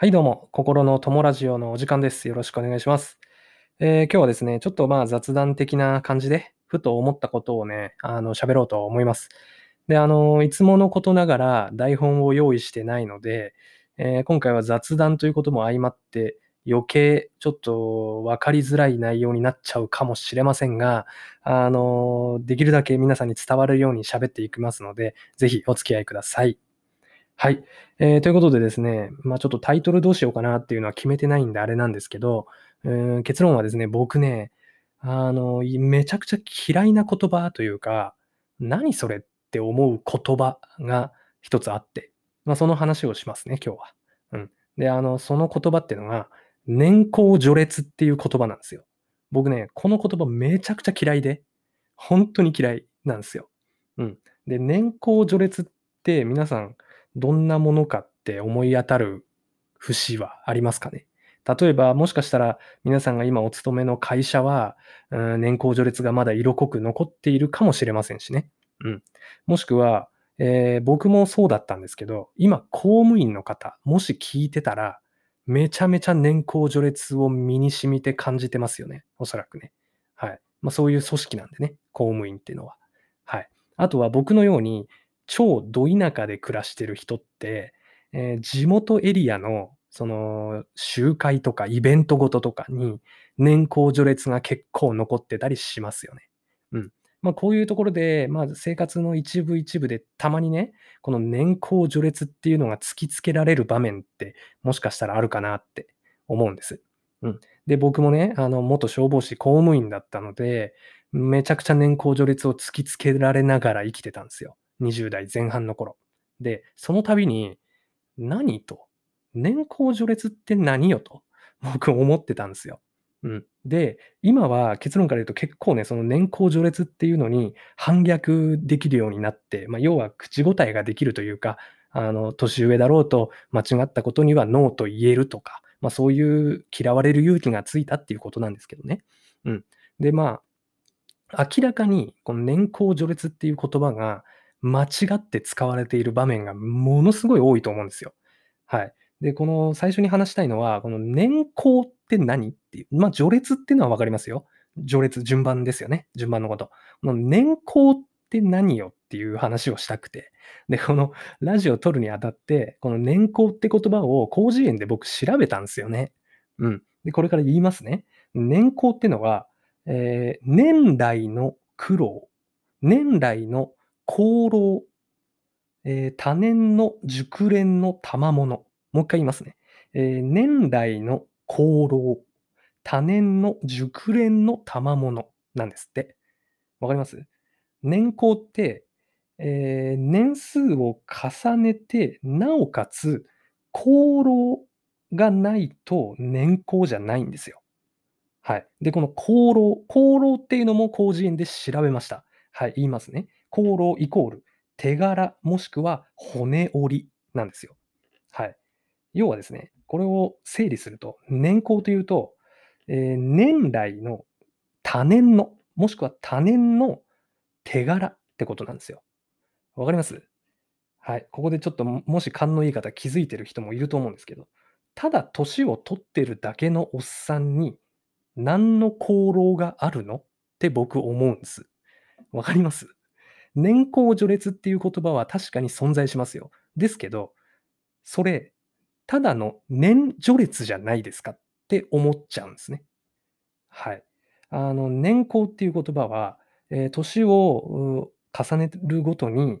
はい、どうも。心の友ラジオのお時間です。よろしくお願いします。えー今日はですね、ちょっとまあ雑談的な感じで、ふと思ったことをね、あの、喋ろうと思います。で、あの、いつものことながら台本を用意してないので、えー今回は雑談ということも相まって、余計ちょっと分かりづらい内容になっちゃうかもしれませんが、あの、できるだけ皆さんに伝わるように喋っていきますので、ぜひお付き合いください。はい。えーということでですね、まあちょっとタイトルどうしようかなっていうのは決めてないんであれなんですけど、うん結論はですね、僕ね、あの、めちゃくちゃ嫌いな言葉というか、何それって思う言葉が一つあって、まあその話をしますね、今日は。うん。で、あの、その言葉っていうのが、年功序列っていう言葉なんですよ。僕ね、この言葉めちゃくちゃ嫌いで、本当に嫌いなんですよ。うん。で、年功序列って皆さん、どんなものかって思い当たる節はありますかね？例えば、もしかしたら皆さんが今お勤めの会社は、うん年功序列がまだ色濃く残っているかもしれませんしね。うん。もしくは、えー僕もそうだったんですけど、今公務員の方、もし聞いてたら、めちゃめちゃ年功序列を身に染みて感じてますよね。おそらくね。はい。まあそういう組織なんでね、公務員っていうのは。はい。あとは僕のように、超ど田舎で暮らしてる人って、えー地元エリアのその集会とかイベントごととかに年功序列が結構残ってたりしますよね。うん。まあこういうところで、まあ生活の一部一部でたまにね、この年功序列っていうのが突きつけられる場面ってもしかしたらあるかなって思うんです。うん。で、僕もね、あの、元消防士公務員だったので、めちゃくちゃ年功序列を突きつけられながら生きてたんですよ。20代前半の頃。で、その度に、何と、年功序列って何よと、僕思ってたんですよ。うん。で、今は結論から言うと結構ね、その年功序列っていうのに反逆できるようになって、まあ、要は口答えができるというか、あの、年上だろうと間違ったことにはノーと言えるとか、まあ、そういう嫌われる勇気がついたっていうことなんですけどね。うん。で、まあ、明らかにこの年功序列っていう言葉が間違って使われている場面がものすごい多いと思うんですよ。はい。で、この最初に話したいのは、この年功って何っていう、まあ、序列っていうのはわかりますよ。序列、順番ですよね。順番のこと。この年功って何よっていう話をしたくて。で、このラジオを撮るにあたって、この年功って言葉を広辞苑で僕調べたんですよね。うん。で、これから言いますね。年功ってのは、えー年来の苦労、年来の功労、えー多年の熟練の賜物。もう一回言いますね。えー年来の功労、多年の熟練の賜物なんですって。わかります？年功って、えー年数を重ねて、なおかつ、功労がないと年功じゃないんですよ。はい。で、この功労、功労っていうのも広辞苑で調べました。はい、言いますね。功労イコール手柄もしくは骨折りなんですよ。はい。要はですね、これを整理すると、年功というと、えー年来の多年の、もしくは多年の手柄ってことなんですよ。わかります？はい。ここでちょっともし勘のいい方気づいてる人もいると思うんですけど、ただ年を取ってるだけのおっさんに何の功労があるの？って僕思うんです。わかります？年功序列っていう言葉は確かに存在しますよ。ですけど、それ、ただの年序列じゃないですかって思っちゃうんですね。はい。あの、年功っていう言葉は、えー年を重ねるごとに、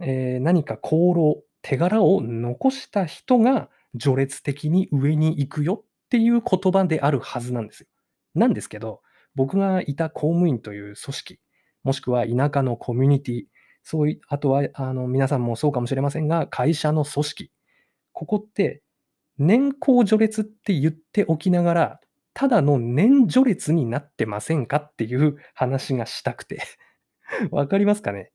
えー何か功労、手柄を残した人が序列的に上に行くよっていう言葉であるはずなんですよ。なんですけど、僕がいた公務員という組織、もしくは田舎のコミュニティ、そういあとはあの皆さんもそうかもしれませんが、会社の組織、ここって年功序列って言っておきながら、ただの年序列になってませんかっていう話がしたくて。わかりますかね？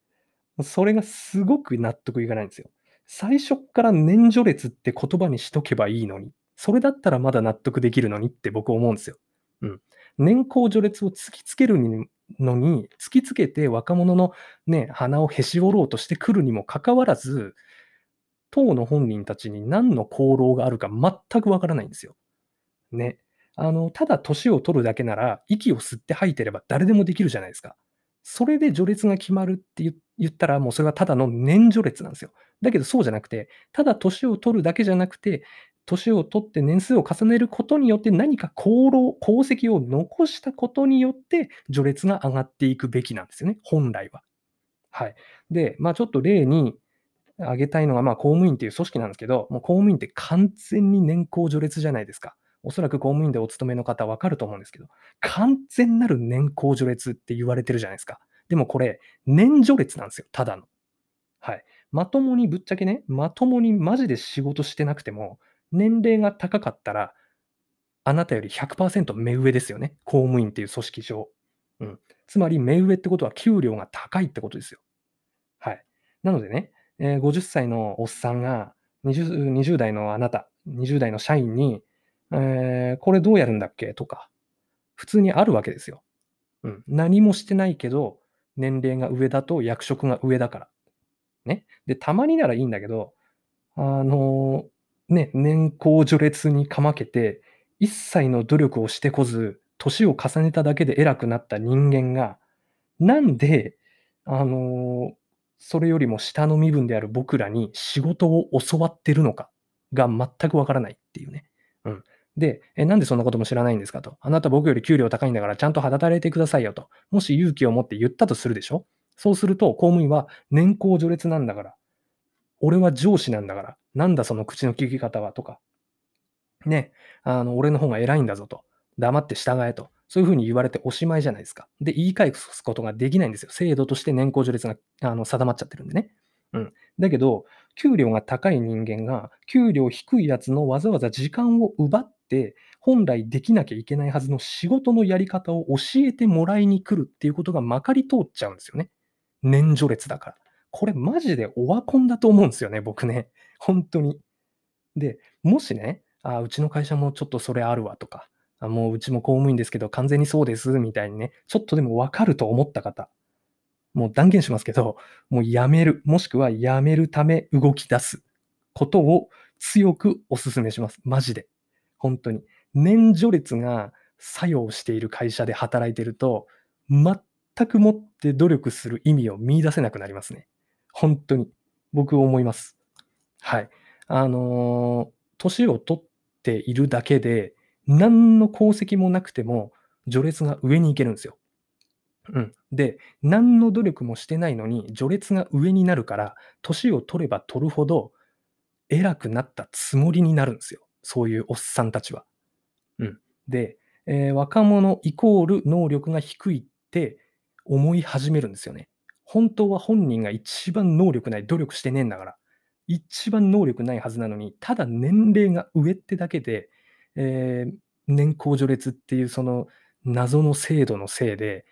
それがすごく納得いかないんですよ。最初から年序列って言葉にしとけばいいのに、それだったらまだ納得できるのにって僕思うんですよ。うん。年功序列を突きつけるにのに、突きつけて若者のね、鼻をへし折ろうとしてくるにもかかわらず、当の本人たちに何の功労があるか全くわからないんですよ。ね。あの、ただ年を取るだけなら、息を吸って吐いてれば誰でもできるじゃないですか。それで序列が決まるって言ったら、もうそれはただの年序列なんですよ。だけどそうじゃなくて、ただ年を取るだけじゃなくて、年を取って年数を重ねることによって何か功労、功績を残したことによって序列が上がっていくべきなんですよね、本来は。はい。で、まあちょっと例に挙げたいのが、まあ公務員っていう組織なんですけど、もう公務員って完全に年功序列じゃないですか。おそらく公務員でお勤めの方わかると思うんですけど、完全なる年功序列って言われてるじゃないですか。でもこれ、年序列なんですよ、ただの。はい。まともにぶっちゃけね、まともにマジで仕事してなくても、年齢が高かったら、あなたより100%目上ですよね。公務員っていう組織上。うん。つまり、目上ってことは給料が高いってことですよ。はい。なのでね、えー、50歳のおっさんが20、20代のあなた、20代の社員に、えー、これどうやるんだっけ？とか、普通にあるわけですよ。うん。何もしてないけど、年齢が上だと役職が上だから。ね。で、たまにならいいんだけど、あのね、年功序列にかまけて、一切の努力をしてこず、年を重ねただけで偉くなった人間が、なんで、あのー、それよりも下の身分である僕らに仕事を教わってるのかが全くわからないっていうね。うん。でえ、なんでそんなことも知らないんですかと。あなた僕より給料高いんだからちゃんと働いてくださいよと。もし勇気を持って言ったとするでしょ？そうすると公務員は年功序列なんだから、俺は上司なんだから、なんだその口の聞き方はとか、ね、あの、俺の方が偉いんだぞと、黙って従えと、そういうふうに言われておしまいじゃないですか。で、言い返すことができないんですよ。制度として年功序列があの定まっちゃってるんでね。うん。だけど、給料が高い人間が、給料低いやつのわざわざ時間を奪って、本来できなきゃいけないはずの仕事のやり方を教えてもらいに来るっていうことがまかり通っちゃうんですよね。年序列だから。これマジでオワコンだと思うんですよね、僕ね。本当に。で、もしね、あうちの会社もちょっとそれあるわとか、あもううちも公務員ですけど完全にそうですみたいにね、ちょっとでもわかると思った方、もう断言しますけど、もうやめる、もしくはやめるため動き出すことを強くお勧めします。マジで。本当に。年序列が作用している会社で働いてると、全くもって努力する意味を見出せなくなりますね。本当に。僕思います。はい。あのー、年を取っているだけで、何の功績もなくても、序列が上に行けるんですよ。うん。で、何の努力もしてないのに、序列が上になるから、年を取れば取るほど、偉くなったつもりになるんですよ。そういうおっさんたちは。うん。で、えー、若者イコール能力が低いって思い始めるんですよね。本当は本人が一番能力ない、努力してねえんだから、一番能力ないはずなのに、ただ年齢が上ってだけで、えー、年功序列っていうその謎の制度のせいで、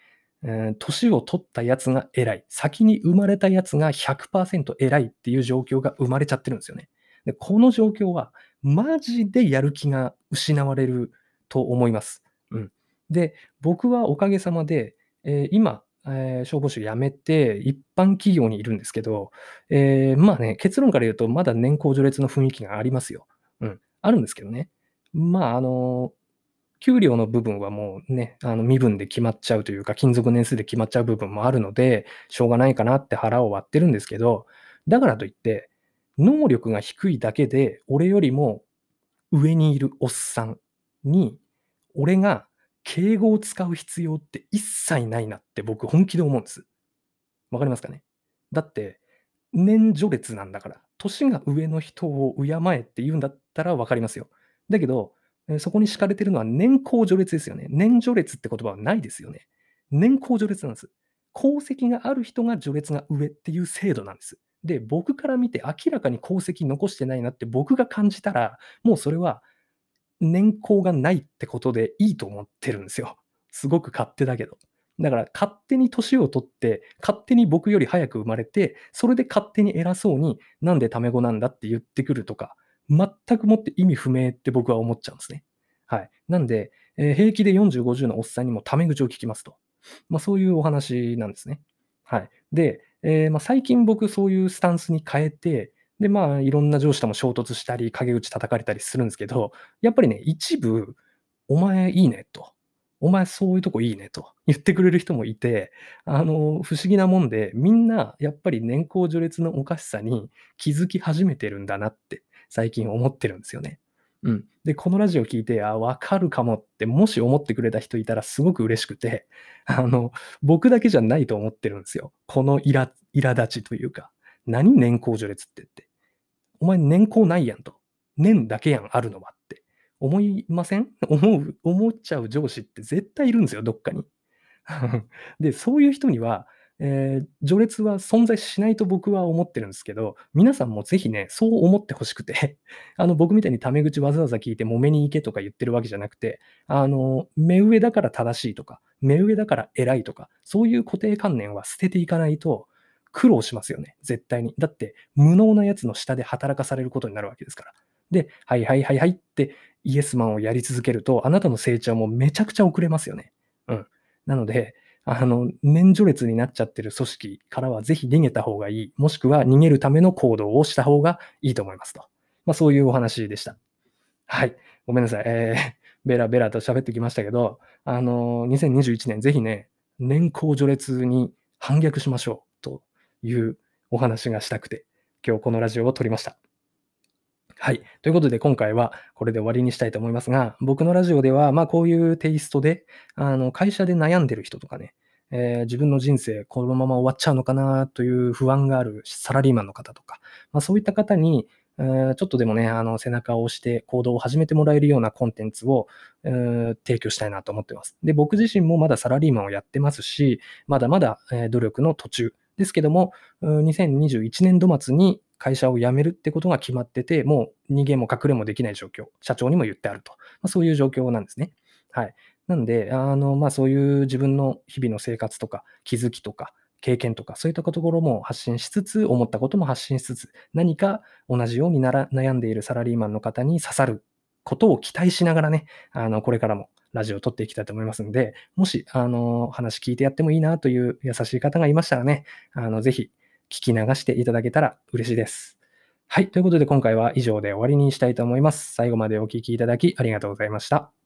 え、年を取ったやつが偉い。先に生まれたやつが100%偉いっていう状況が生まれちゃってるんですよね。でこの状況は、マジでやる気が失われると思います。うん、で、僕はおかげさまで、えー、今、えー、消防士辞めて、一般企業にいるんですけど、えー、まあね、結論から言うと、まだ年功序列の雰囲気がありますよ。うん。あるんですけどね。まあ、あの、給料の部分はもうね、あの身分で決まっちゃうというか、勤続年数で決まっちゃう部分もあるので、しょうがないかなって腹を割ってるんですけど、だからといって、能力が低いだけで、俺よりも上にいるおっさんに、俺が敬語を使う必要って一切ないなって僕本気で思うんです。わかりますかね？だって、年序列なんだから、年が上の人を敬えって言うんだったらわかりますよ。だけど、そこに敷かれてるのは年功序列ですよね。年序列って言葉はないですよね。年功序列なんです。功績がある人が序列が上っていう制度なんです。で、僕から見て明らかに功績残してないなって僕が感じたら、もうそれは年功がないってことでいいと思ってるんですよ。すごく勝手だけど。だから勝手に年を取って、勝手に僕より早く生まれて、それで勝手に偉そうになんでタメ語なんだって言ってくるとか、全くもって意味不明って僕は思っちゃうんですね。はい。なんで、えー、平気で40、50のおっさんにもタメ口を聞きますと。まあそういうお話なんですね。はい。で、えー、まあ、最近僕そういうスタンスに変えて、で、まあ、いろんな上司とも衝突したり、陰口叩かれたりするんですけど、やっぱりね、一部、お前いいねと。お前そういうとこいいねと言ってくれる人もいて、あの、不思議なもんで、みんなやっぱり年功序列のおかしさに気づき始めてるんだなって最近思ってるんですよね。うん。で、このラジオ聞いて、あ、わかるかもって、もし思ってくれた人いたらすごく嬉しくて、あの、僕だけじゃないと思ってるんですよ。この苛立ちというか、何年功序列ってって。お前年功ないやんと。年だけやん、あるのはって。思いません？思う、思っちゃう上司って絶対いるんですよ、どっかに。で、そういう人には、えー、序列は存在しないと僕は思ってるんですけど、皆さんもぜひね、そう思ってほしくて、あの、僕みたいにタメ口わざわざ聞いて揉めに行けとか言ってるわけじゃなくて、あの、目上だから正しいとか、目上だから偉いとか、そういう固定観念は捨てていかないと、苦労しますよね、絶対に。だって、無能なやつの下で働かされることになるわけですから。で、はいはいはいはいってイエスマンをやり続けると、あなたの成長もめちゃくちゃ遅れますよね。うん。なので、あの、年序列になっちゃってる組織からはぜひ逃げた方がいい。もしくは逃げるための行動をした方がいいと思いますと。まあそういうお話でした。はい。ごめんなさい。えー、ベラベラと喋ってきましたけど、あの、2021年ぜひね、年功序列に反逆しましょういうお話がしたくて、今日このラジオを撮りました。はい。ということで、今回はこれで終わりにしたいと思いますが、僕のラジオでは、まあ、こういうテイストで、あの、会社で悩んでる人とかね、えー、自分の人生、このまま終わっちゃうのかなという不安があるサラリーマンの方とか、まあ、そういった方に、えー、ちょっとでもね、あの背中を押して行動を始めてもらえるようなコンテンツを、えー、提供したいなと思ってます。で、僕自身もまだサラリーマンをやってますし、まだまだ、え努力の途中ですけども、2021年度末に会社を辞めるってことが決まってて、もう逃げも隠れもできない状況、社長にも言ってあると。まあ、そういう状況なんですね。はい。なんで、あの、まあ、そういう自分の日々の生活とか気づきとか経験とか、そういったところも発信しつつ、思ったことも発信しつつ、何か同じようになら悩んでいるサラリーマンの方に刺さることを期待しながらね、あの、これからもラジオを撮っていきたいと思いますので、もし、あの、話聞いてやってもいいなという優しい方がいましたらね、あの、ぜひ、聞き流していただけたら嬉しいです。はい。ということで今回は以上で終わりにしたいと思います。最後までお聴きいただきありがとうございました。